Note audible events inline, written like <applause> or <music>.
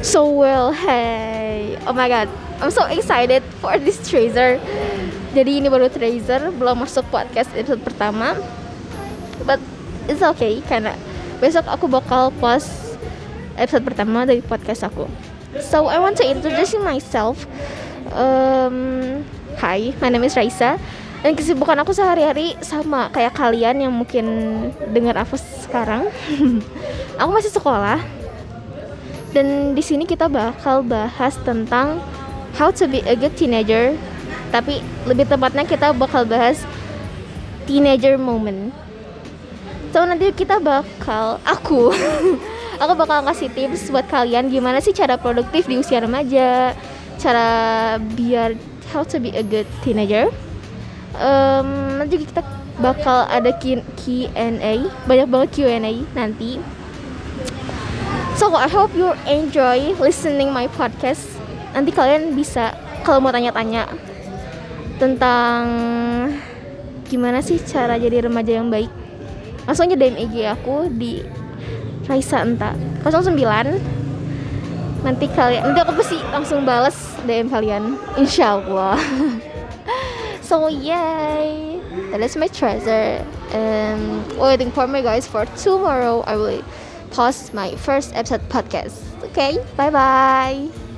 So well, hey, oh my god, I'm so excited for this tracer. Jadi ini baru tracer, belum masuk podcast episode pertama. But it's okay karena besok aku bakal post episode pertama dari podcast aku. So I want to introduce myself. Um, hi, my name is Raisa. Dan kesibukan aku sehari-hari sama kayak kalian yang mungkin dengar aku sekarang. <laughs> aku masih sekolah dan di sini kita bakal bahas tentang how to be a good teenager. Tapi lebih tepatnya kita bakal bahas teenager moment. So nanti kita bakal aku <laughs> aku bakal kasih tips buat kalian gimana sih cara produktif di usia remaja, cara biar how to be a good teenager. Um, nanti kita bakal ada Q&A, banyak banget Q&A nanti So I hope you enjoy listening my podcast. Nanti kalian bisa kalau mau tanya-tanya tentang gimana sih cara jadi remaja yang baik. Langsung aja DM IG aku di Raisa Enta 09 nanti kalian nanti aku pasti langsung bales DM kalian insya Allah <laughs> so yay that is my treasure and waiting for me guys for tomorrow I will post my first episode podcast. Okay, bye bye.